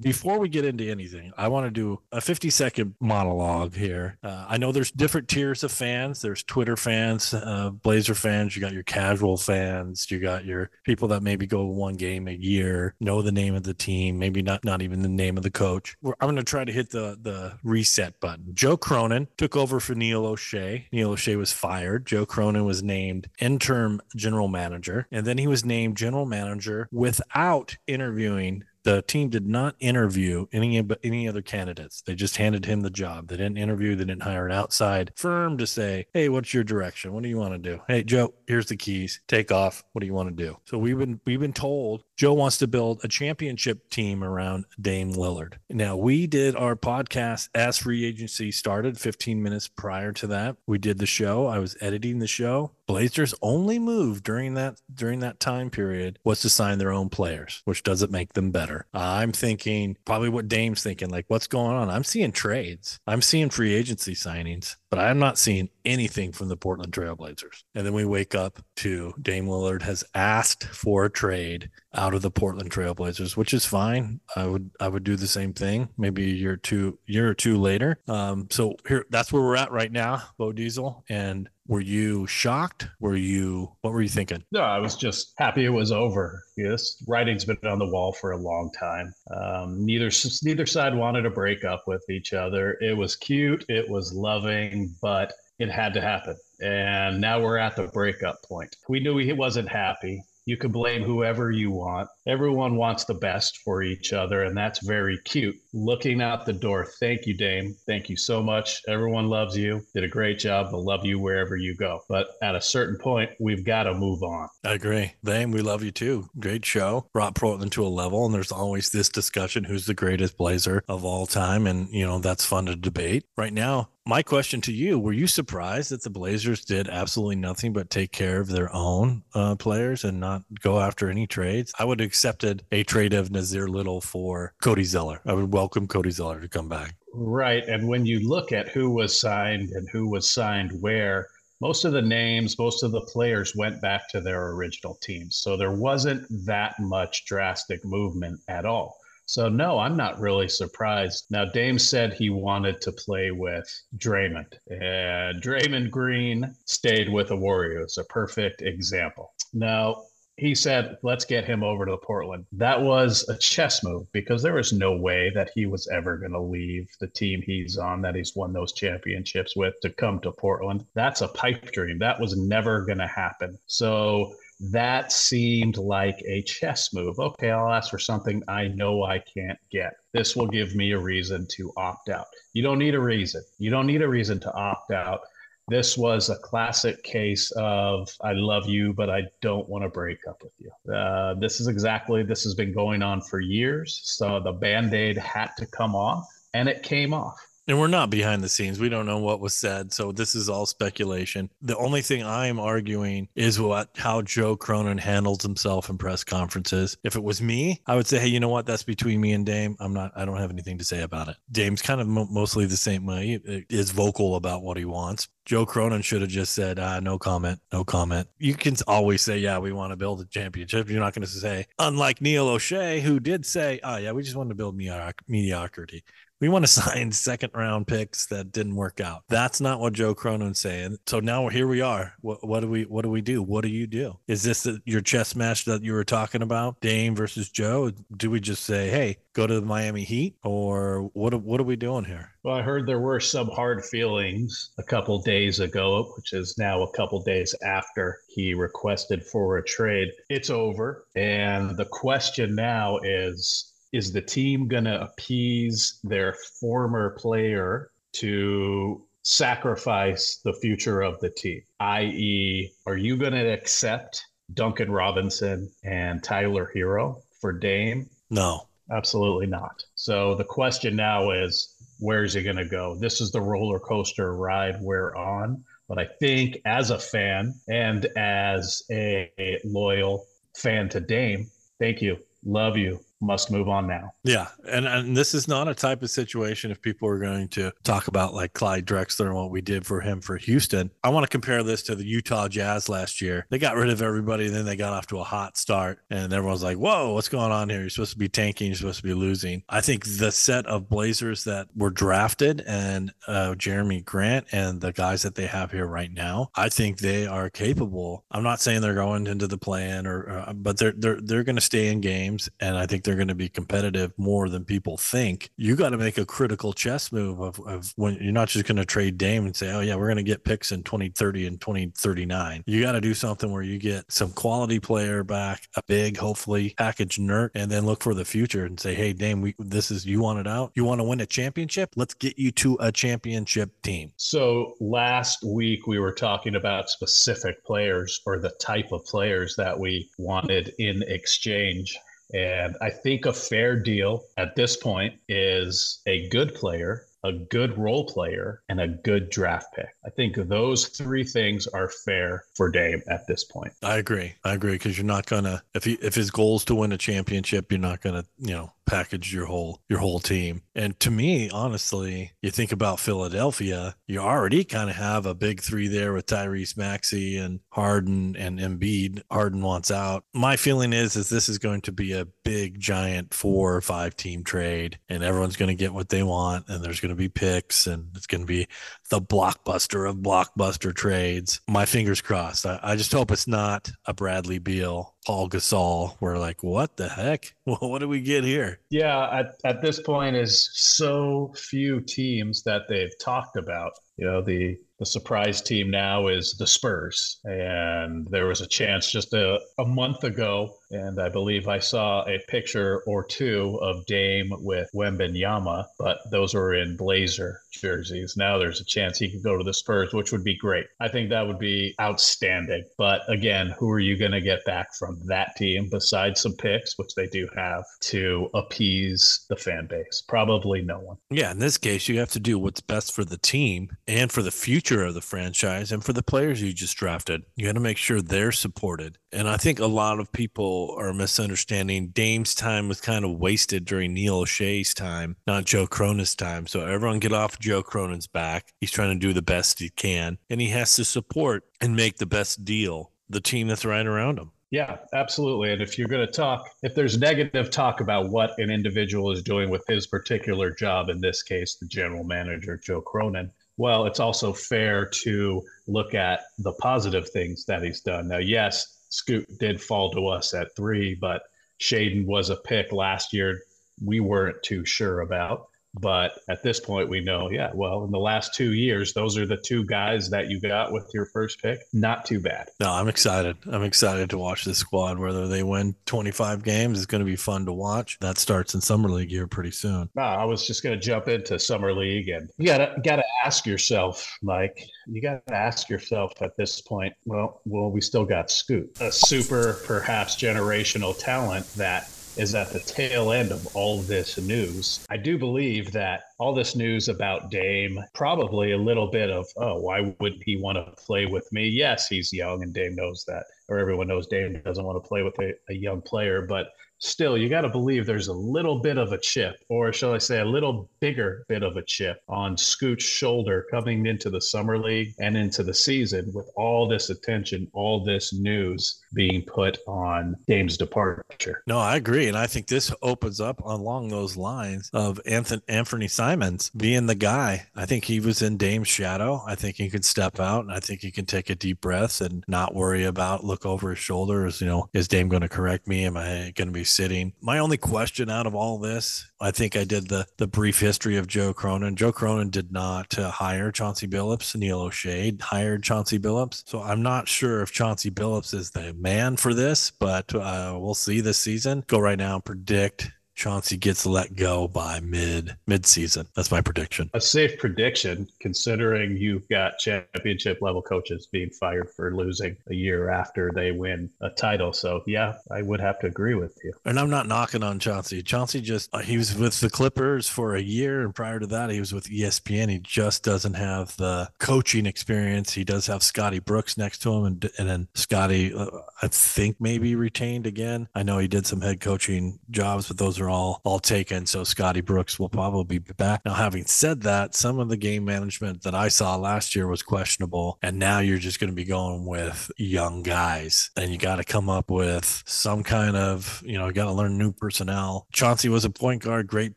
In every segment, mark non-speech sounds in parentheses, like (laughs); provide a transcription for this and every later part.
before we get into anything, I want to do a 50 second monologue here. Uh, I know there's different tiers of fans. There's Twitter fans, uh, Blazer fans. You got your casual fans. You got your people that maybe go one game a year, know the name of the team, maybe not not even the name of the coach. I'm going to try to hit the the reset button. Joe Cronin took over for Neil Olshey. Neil Olshey was fired. Joe Cronin was named interim general manager, and then he was named general manager without interviewing the team did not interview any any other candidates. They just handed him the job. They didn't interview. They didn't hire an outside firm to say, "Hey, what's your direction? What do you want to do? Hey, Joe, here's the keys. Take off. What do you want to do?" So we've been we've been told Joe wants to build a championship team around Dame Lillard. Now we did our podcast as free agency started 15 minutes prior to that. We did the show. I was editing the show. Blazers only move during that during that time period was to sign their own players, which doesn't make them better. I'm thinking probably what Dame's thinking, like what's going on? I'm seeing trades. I'm seeing free agency signings, but I'm not seeing anything from the Portland Trailblazers. And then we wake up to Dame Lillard has asked for a trade out of the Portland Trailblazers, which is fine. I would I would do the same thing, maybe a year or two year or two later. Um, so here that's where we're at right now, Bo Deez-EL. And were you shocked? Were you what were you thinking? No, I was just happy it was over. This writing's been on the wall for a long time. Um, neither neither side wanted to break up with each other. It was cute, it was loving, but it had to happen. And now we're at the breakup point. We knew he wasn't happy. You can blame whoever you want. Everyone wants the best for each other, and that's very cute. Looking out the door, thank you, Dame. Thank you so much. Everyone loves you. Did a great job. They'll love you wherever you go. But at a certain point, we've got to move on. I agree. Dame, we love you too. Great show. Brought Portland to a level, and there's always this discussion who's the greatest Blazer of all time. And, you know, that's fun to debate. Right now, my question to you were you surprised that the blazers did absolutely nothing but take care of their own uh, players and not go after any trades i would have accepted a trade of Nassir Little for cody zeller i would welcome cody zeller to come back right and when you look at who was signed and who was signed where most of the names most of the players went back to their original teams so there wasn't that much drastic movement at all so no, I'm not really surprised. Now Dame said he wanted to play with Draymond, and Draymond Green stayed with the Warriors. A perfect example. Now he said, let's get him over to Portland. That was a chess move because there was no way that he was ever going to leave the team he's on, that he's won those championships with, to come to Portland. That's a pipe dream. That was never going to happen. So that seemed like a chess move. Okay, I'll ask for something I know I can't get. This will give me a reason to opt out. You don't need a reason. You don't need a reason to opt out. This was a classic case of I love you, but I don't want to break up with you. Uh, this is exactly this has been going on for years. So the band aid had to come off, and it came off. And we're not behind the scenes. We don't know what was said. So this is all speculation. The only thing I'm arguing is what how Joe Cronin handles himself in press conferences. If it was me, I would say, hey, you know what? That's between me and Dame. I'm not. I don't have anything to say about it. Dame's kind of mo- mostly the same way. Is vocal about what he wants. Joe Cronin should have just said, uh, no comment, no comment. You can always say, yeah, we want to build a championship. You're not going to say, unlike Neil Olshey, who did say, oh, yeah, we just want to build mediocrity we want to (laughs) sign second round picks that didn't work out. That's not what Joe Cronin's saying. So now here we are. What, what do we what do we do? What do you do? Is this your chess match that you were talking about, Dame versus Joe? Do we just say, hey, go to the Miami Heat, or what? What are we doing here? Well, I heard there were some hard feelings a couple days ago, which is now a couple days after he requested for a trade. It's over, and the question now is is the team going to appease their former player to sacrifice the future of the team? I.e., are you going to accept Duncan Robinson and Tyler Herro for Dame? No. Absolutely not. So the question now is where's he going to go? This is the roller coaster ride we're on. But I think as a fan and as a loyal fan to Dame, thank you love you. Must move on now. Yeah. And, and this is not a type of situation if people are going to talk about like Clyde Drexler and what we did for him for Houston. I want to compare this to the Utah Jazz last year. They got rid of everybody, and then they got off to a hot start, and everyone's like, whoa, what's going on here? You're supposed to be tanking, you're supposed to be losing. I think the set of Blazers that were drafted and uh, Jerami Grant and the guys that they have here right now, I think they are capable. I'm not saying they're going into the plan or, uh, but they're they're they're going to stay in games, and I think they're going to be competitive more than people think. You got to make a critical chess move of, of when you're not just going to trade Dame and say, oh yeah, we're going to get picks in 2030 and 2039. You got to do something where you get some quality player back, a big, hopefully package nerd, and then look for the future and say, hey Dame, we this is you want it out. You want to win a championship? Let's get you to a championship team. So last week we were talking about specific players or the type of players that we wanted in exchange. And I think a fair deal at this point is a good player a good role player, and a good draft pick. I think those three things are fair for Dame at this point. I agree. I agree because you're not gonna if he if his goal is to win a championship, you're not gonna you know package your whole your whole team. And to me, honestly, you think about Philadelphia, you already kind of have a big three there with Tyrese Maxey and Harden and Embiid. Harden wants out. My feeling is is this is going to be a big giant four or five team trade, and everyone's going to get what they want, and there's going to be picks, and it's going to be the blockbuster of blockbuster trades. My fingers crossed. I, I just hope it's not a Bradley Beal Paul Gasol. We're like, what the heck? (laughs) what do we get here? Yeah, at, at this point, is so few teams that they've talked about. You know, the the surprise team now is the Spurs. And there was a chance just a, a month ago, and I believe I saw a picture or two of Dame with Wembanyama, but those were in Blazer jerseys. Now there's a chance he could go to the Spurs, which would be great. I think that would be outstanding. But again, who are you going to get back from that team besides some picks, which they do have, to appease the fan base? Probably no one. Yeah, in this case, you have to do what's best for the team and for the future of the franchise and for the players you just drafted. You got to make sure they're supported. And I think a lot of people are misunderstanding Dame's time was kind of wasted during Neil Olshey's time, not Joe Cronin's time. So everyone get off Joe Cronin's back. He's trying to do the best he can, and he has to support and make the best deal the team that's right around him. Yeah, absolutely. And if you're going to talk, if there's negative talk about what an individual is doing with his particular job, in this case, the general manager, Joe Cronin, well, it's also fair to look at the positive things that he's done. Now, yes, Scoot did fall to us at three, but Shaedon was a pick last year we weren't too sure about. But at this point, we know, yeah, well, in the last two years, those are the two guys that you got with your first pick. Not too bad. No, I'm excited. I'm excited to watch this squad. Whether they win 25 games is going to be fun to watch. That starts in summer league here pretty soon. No, I was just going to jump into summer league, and you gotta gotta ask yourself, Mike. You gotta ask yourself at this point. Well, well, we still got Scoot, a super, perhaps generational talent that is at the tail end of all this news. I do believe that all this news about Dame, probably a little bit of, oh, why wouldn't he want to play with me? Yes, he's young and Dame knows that, or everyone knows Dame doesn't want to play with a, a young player, but still, you got to believe there's a little bit of a chip, or shall I say, a little bigger bit of a chip on Scoot's shoulder coming into the summer league and into the season with all this attention, all this news being put on Dame's departure. No, I agree. And I think this opens up along those lines of Anthony, Anthony Simons being the guy. I think he was in Dame's shadow. I think he can step out and I think he can take a deep breath and not worry about look over his shoulder. Is, you know, is Dame going to correct me? Am I going to be sitting? My only question out of all this, I think I did the, the brief history of Joe Cronin. Joe Cronin did not uh, hire Chauncey Billups. Neil Olshey hired Chauncey Billups. So I'm not sure if Chauncey Billups is the man for this, but uh, we'll see this season. Go right now and predict Chauncey gets let go by mid mid season. That's my prediction. A safe prediction, considering you've got championship level coaches being fired for losing a year after they win a title. So yeah, I would have to agree with you. And I'm not knocking on Chauncey. Chauncey just uh, he was with the Clippers for a year, and prior to that, he was with ESPN. He just doesn't have the coaching experience. He does have Scotty Brooks next to him, and and then Scotty, uh, I think maybe retained again. I know he did some head coaching jobs, but those are all all taken. So Scotty Brooks will probably be back. Now, having said that, some of the game management that I saw last year was questionable, and now you're just going to be going with young guys, and you got to come up with some kind of you know, got to learn new personnel. Chauncey was a point guard, great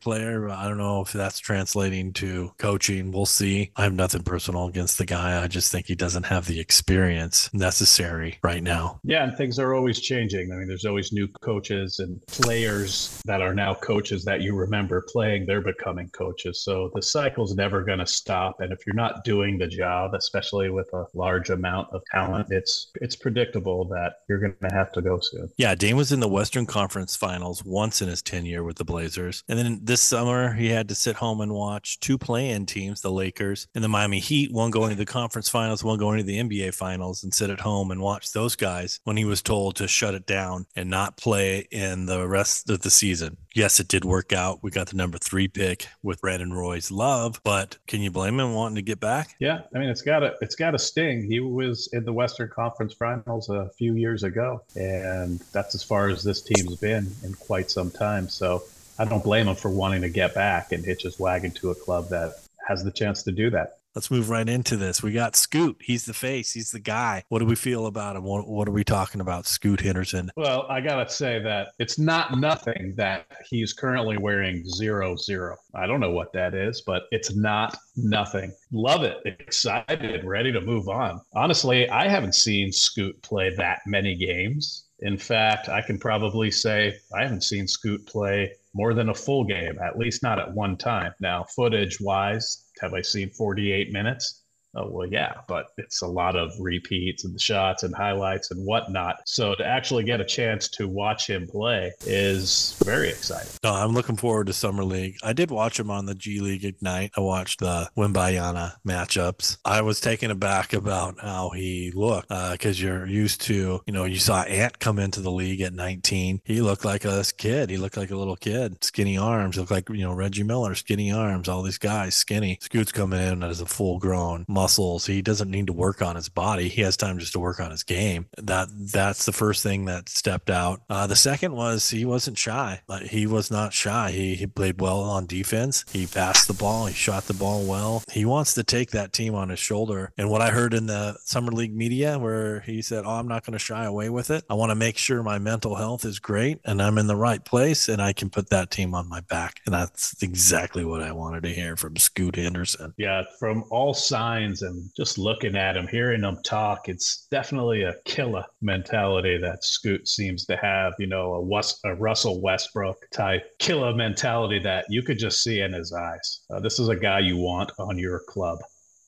player. I don't know if that's translating to coaching. We'll see. I have nothing personal against the guy. I just think he doesn't have the experience necessary right now. Yeah, and things are always changing. I mean, there's always new coaches and players that are now coaches that you remember playing, they're becoming coaches. So the cycle's never going to stop. And if you're not doing the job, especially with a large amount of talent, it's it's predictable that you're going to have to go soon. Yeah, Dame was in the Western Conference Finals once in his tenure with the Blazers, and then this summer he had to sit home and watch two play-in teams, the Lakers and the Miami Heat, one going to the conference finals, one going to the NBA finals, and sit at home and watch those guys when he was told to shut it down and not play in the rest of the season. Yes, it did work out. We got the number three pick with Brandon Roy's love, but can you blame him wanting to get back? Yeah, I mean it's got a it's got a sting. He was in the Western Conference Finals a few years ago, and that's as far as this team's been in quite some time. So I don't blame him for wanting to get back and hitch his wagon to a club that has the chance to do that. Let's move right into this. We got Scoot. He's the face. He's the guy. What do we feel about him? What, what are we talking about, Scoot Henderson? Well, I gotta say that it's not nothing that he's currently wearing zero zero. I don't know what that is, but it's not nothing. Love it. Excited, ready to move on. Honestly, I haven't seen Scoot play that many games. In fact, I can probably say I haven't seen Scoot play more than a full game, at least not at one time. Now, footage wise, have I seen 48 minutes? Oh, well, yeah, but it's a lot of repeats and shots and highlights and whatnot. So to actually get a chance to watch him play is very exciting. No, I'm looking forward to Summer League. I did watch him on the G League Ignite. I watched the Wembanyama matchups. I was taken aback about how he looked because uh, you're used to, you know, you saw Ant come into the league at 19. He looked like a kid. He looked like a little kid, skinny arms, looked like, you know, Reggie Miller, skinny arms, all these guys, skinny. Scoot's coming in as a full grown muscles. He doesn't need to work on his body. He has time just to work on his game. That that's the first thing that stepped out. Uh, the second was he wasn't shy. Like he was not shy. He, he played well on defense. He passed the ball. He shot the ball well. He wants to take that team on his shoulder. And what I heard in the summer league media, where he said, "Oh, I'm not going to shy away with it. I want to make sure my mental health is great and I'm in the right place and I can put that team on my back." And that's exactly what I wanted to hear from Scoot Henderson. Yeah, from all signs and just looking at him, hearing him talk, it's definitely a killer mentality that Scoot seems to have. You know, a, a Russell Westbrook type killer mentality that you could just see in his eyes. Uh, this is a guy you want on your club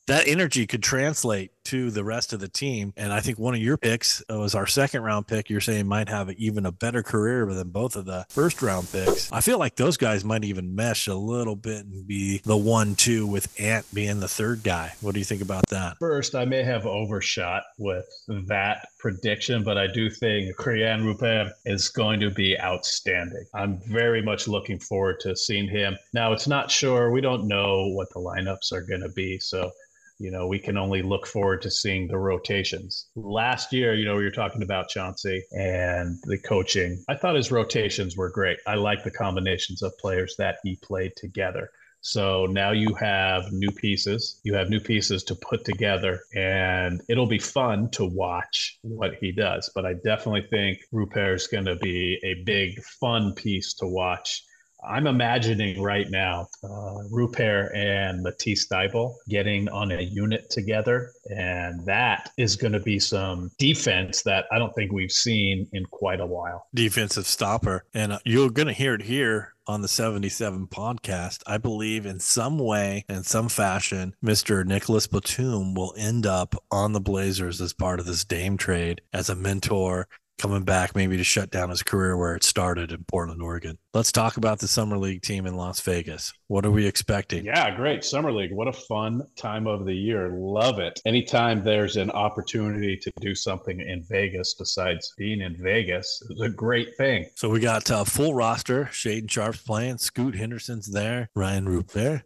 that energy could translate to the rest of the team. And I think one of your picks uh, was our second round pick. You're saying might have even a better career than both of the first round picks. I feel like those guys might even mesh a little bit and be the one two with Ant being the third guy. What do you think about that? First, I may have overshot with that prediction, but I do think Cristian Rupert is going to be outstanding. I'm very much looking forward to seeing him. Now, it's not sure. We don't know what the lineups are going to be. So you know, we can only look forward to seeing the rotations. Last year, you know, we were talking about Chauncey and the coaching. I thought his rotations were great. I like the combinations of players that he played together. So now you have new pieces. You have new pieces to put together, and it'll be fun to watch what he does. But I definitely think Rupert is going to be a big, fun piece to watch I'm imagining right now uh, Rupert and Matisse Thybulle getting on a unit together, and that is going to be some defense that I don't think we've seen in quite a while. Defensive stopper, and uh, you're going to hear it here on the 77 podcast. I believe in some way, in some fashion, Mr. Nicholas Batum will end up on the Blazers as part of this Dame trade as a mentor coming back maybe to shut down his career where it started in Portland, Oregon. Let's talk about the Summer League team in Las Vegas. What are we expecting? Yeah, great. Summer League. What a fun time of the year. Love it. Anytime there's an opportunity to do something in Vegas besides being in Vegas is a great thing. So we got a uh, full roster. Shaedon Sharpe's playing. Scoot Henderson's there. Ryan Rupert.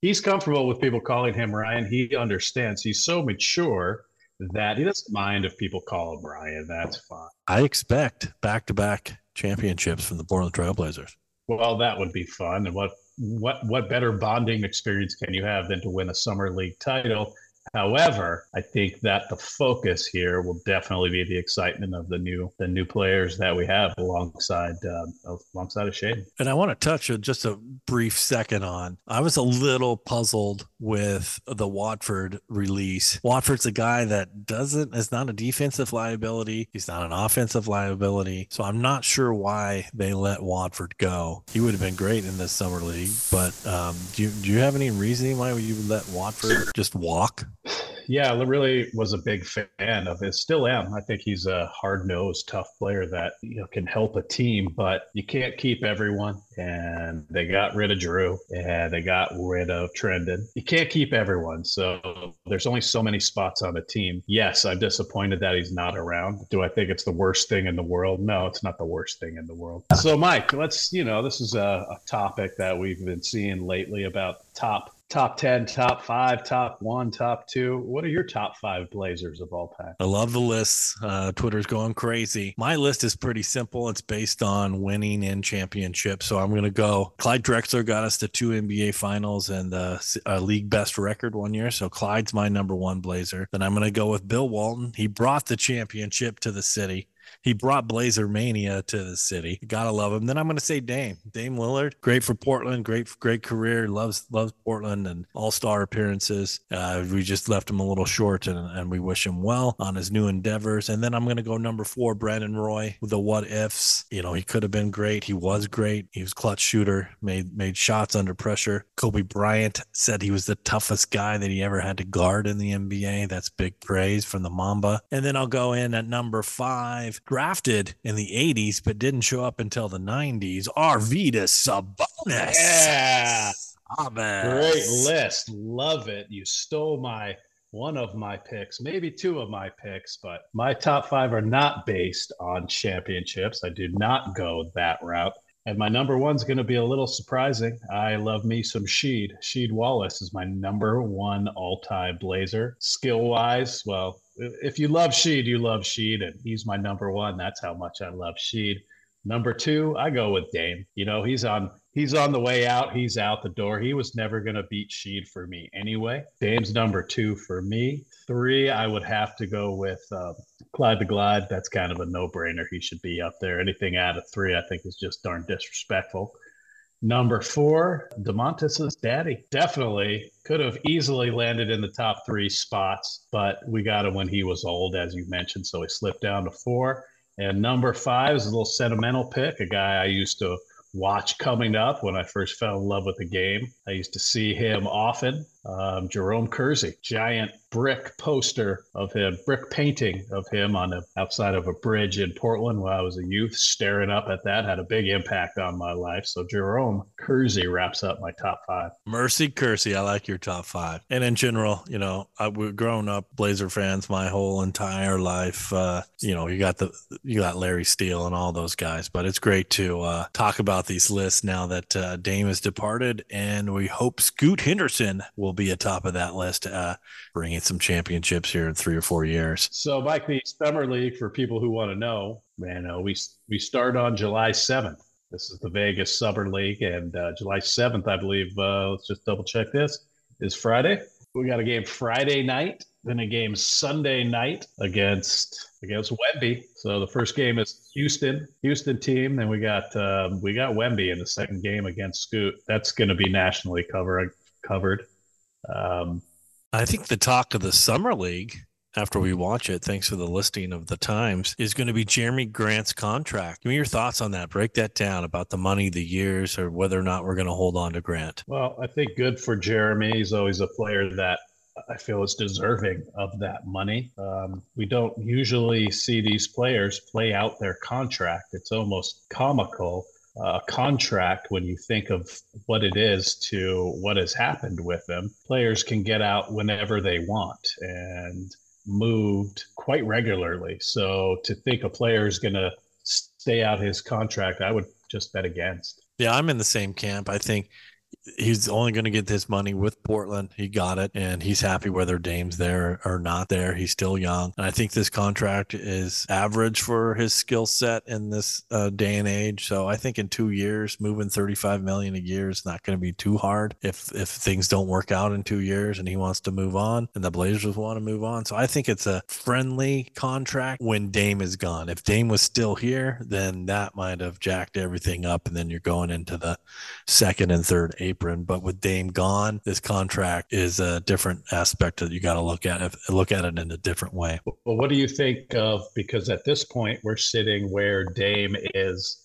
He's comfortable with people calling him Ryan. He understands. He's so mature that he doesn't mind if people call him Ryan. That's fine. I expect back to back championships from the Portland Trailblazers. Well, that would be fun. And what what what better bonding experience can you have than to win a summer league title However, I think that the focus here will definitely be the excitement of the new the new players that we have alongside uh, alongside of Shade. And I want to touch just a brief second on. I was a little puzzled with the Watford release. Watford's a guy that doesn't is not a defensive liability. He's not an offensive liability. So I'm not sure why they let Watford go. He would have been great in this summer league, but um, do you do you have any reasoning why you let Watford just walk? Yeah, really was a big fan of it. Still am. I think he's a hard nosed, tough player that you know can help a team, but you can't keep everyone. And they got rid of Drew, and they got rid of Trendon. You can't keep everyone. So there's only so many spots on a team. Yes, I'm disappointed that he's not around. Do I think it's the worst thing in the world? No, it's not the worst thing in the world. So, Mike, let's, you know, this is a, a topic that we've been seeing lately about top top 10, top five, top one, top two. What are your top five Blazers of all time? I love the lists. Uh, Twitter's going crazy. My list is pretty simple. It's based on winning in championships. So I'm going to go. Clyde Drexler got us to two NBA finals and uh, a league best record one year. So Clyde's my number one Blazer. Then I'm going to go with Bill Walton. He brought the championship to the city. He brought Blazer Mania to the city. Gotta love him. Then I'm gonna say Dame. Dame Lillard, great for Portland, great great career. Loves loves Portland and All Star appearances. Uh, we just left him a little short, and, and we wish him well on his new endeavors. And then I'm gonna go number four, Brandon Roy the what ifs. You know, he could have been great. He was great. He was clutch shooter. Made made shots under pressure. Kobe Bryant said he was the toughest guy that he ever had to guard in the NBA. That's big praise from the Mamba. And then I'll go in at number five drafted in the 80s but didn't show up until the 90s, Arvydas Sabonis. Yeah. Ah, Great list. Love it. You stole my one of my picks, maybe two of my picks, but my top five are not based on championships. I do not go that route. And my number one's going to be a little surprising. I love me some Sheed. Sheed Wallace is my number one all time Blazer. Skill wise, well, if you love Sheed, you love Sheed, and he's my number one. That's how much I love Sheed. Number two, I go with Dame. You know, he's on he's on the way out. He's out the door. He was never going to beat Sheed for me anyway. Dame's number two for me. Three, I would have to go with uh, Clyde the Glide. That's kind of a no brainer. He should be up there. Anything out of three, I think, is just darn disrespectful. Number four, Domantas's daddy. Definitely could have easily landed in the top three spots, but we got him when he was old, as you mentioned. So he slipped down to four. And number five is a little sentimental pick, a guy I used to watch coming up when I first fell in love with the game. I used to see him often. Um, Jerome Kersey, giant brick poster of him, brick painting of him on the outside of a bridge in Portland when I was a youth, staring up at that had a big impact on my life. So Jerome Kersey wraps up my top five. Mercy Kersey, I like your top five. And in general, you know, I, we've grown up Blazer fans my whole entire life. Uh, you know, you got the you got Larry Steele and all those guys, but it's great to uh, talk about these lists now that uh, Dame has departed, and we hope Scoot Henderson will be atop of that list, uh, bringing some championships here in three or four years. So, Mike, the summer league for people who want to know, man, uh, we we start on July seventh. This is the Vegas Summer League, and uh, July seventh, I believe. Uh, let's just double check this is Friday. We got a game Friday night, then a game Sunday night against against Wemby. So the first game is Houston, Houston team. Then we got um, we got Wemby in the second game against Scoot. That's going to be nationally covered covered. Um, I think the talk of the summer league after we watch it, thanks for the listing of the times, is going to be Jerami Grant's contract. Give me your thoughts on that. Break that down about the money, the years, or whether or not we're going to hold on to Grant. Well, I think good for Jerami. He's always a player that I feel is deserving of that money. Um, we don't usually see these players play out their contract. It's almost comical uh, contract when you think of what it is to what has happened with them. Players can get out whenever they want and moved quite regularly. So to think a player is going to stay out his contract, I would just bet against. Yeah, I'm in the same camp. I think he's only going to get this money with Portland. He got it, and he's happy whether Dame's there or not there. He's still young, and I think this contract is average for his skill set in this uh, day and age. So I think in two years, moving 35 million a year is not going to be too hard if if things don't work out in two years and he wants to move on, and the Blazers want to move on. So I think it's a friendly contract when Dame is gone. If Dame was still here, then that might have jacked everything up, and then you're going into the second and third apron. But with Dame gone, this contract is a different aspect that you got to look at look at it in a different way. Well, what do you think of? Because at this point, we're sitting where Dame is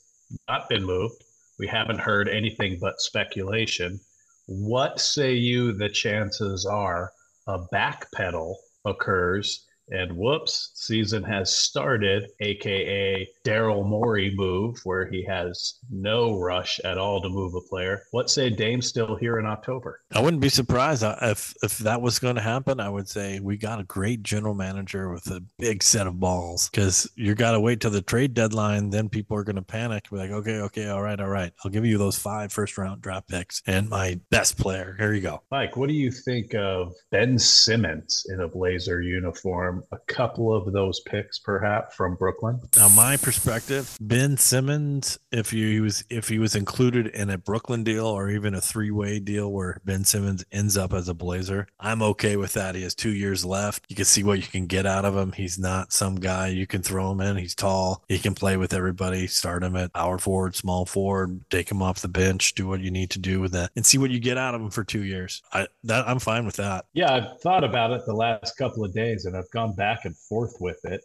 not been moved. We haven't heard anything but speculation. What say you the chances are a backpedal occurs and whoops, season has started, aka Daryl Morey move, where he has no rush at all to move a player. What say Dame's still here in October? I wouldn't be surprised if if that was going to happen. I would say we got a great general manager with a big set of balls because you got to wait till the trade deadline. Then people are going to panic. Be like, okay, okay, all right, all right. I'll give you those five first round draft picks and my best player. Here you go. Mike, what do you think of Ben Simmons in a Blazer uniform? A couple of those picks, perhaps from Brooklyn. Now, my perspective, Ben Simmons, if he was if he was included in a Brooklyn deal or even a three way deal where Ben Simmons ends up as a Blazer, I'm okay with that. He has two years left. You can see what you can get out of him. He's not some guy you can throw him in. He's tall. He can play with everybody. Start him at power forward, small forward, take him off the bench, do what you need to do with that, and see what you get out of him for two years. I that I'm fine with that. Yeah, I've thought about it the last couple of days, and I've gone gone back and forth with it.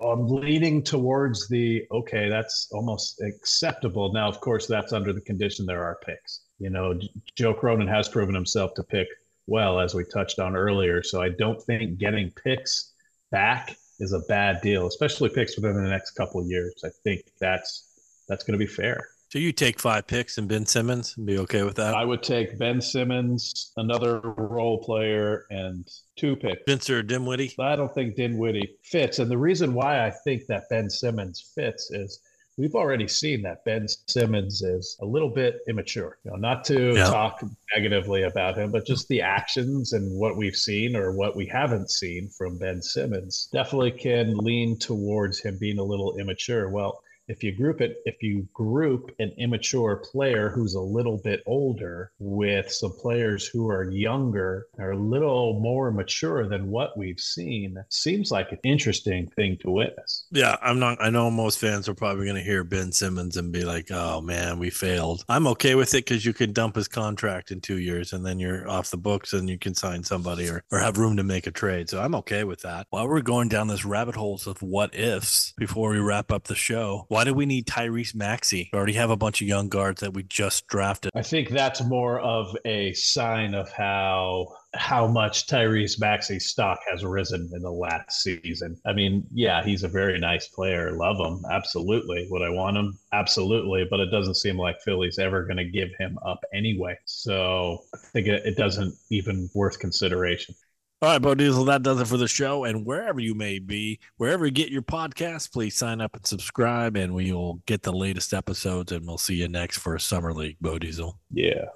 I'm leaning towards the okay, that's almost acceptable. Now, of course, that's under the condition there are picks. You know, Joe Cronin has proven himself to pick well, as we touched on earlier. So I don't think getting picks back is a bad deal, especially picks within the next couple years. I think that's that's going to be fair. So you take five picks and Ben Simmons and be okay with that? I would take Ben Simmons, another role player, and two picks. Spencer Dinwiddie. I don't think Dinwiddie fits. And the reason why I think that Ben Simmons fits is we've already seen that Ben Simmons is a little bit immature. You know, not to yeah. talk negatively about him, but just the actions and what we've seen or what we haven't seen from Ben Simmons definitely can lean towards him being a little immature. Well, if you group it, if you group an immature player who's a little bit older with some players who are younger, or a little more mature than what we've seen, seems like an interesting thing to witness. Yeah, I'm not. I know most fans are probably going to hear Ben Simmons and be like, "Oh man, we failed." I'm okay with it because you can dump his contract in two years and then you're off the books and you can sign somebody or or have room to make a trade. So I'm okay with that. While we're going down this rabbit holes of what ifs before we wrap up the show. Why do we need Tyrese Maxey? We already have a bunch of young guards that we just drafted. I think that's more of a sign of how how much Tyrese Maxey's stock has risen in the last season. I mean, yeah, he's a very nice player. Love him. Absolutely. Would I want him? Absolutely. But it doesn't seem like Philly's ever going to give him up anyway. So I think it, it doesn't even worth consideration. All right, Bo Deez-EL, that does it for the show. And wherever you may be, wherever you get your podcast, please sign up and subscribe, and we will get the latest episodes. And we'll see you next for Summer League, Bo Deez-EL. Yeah.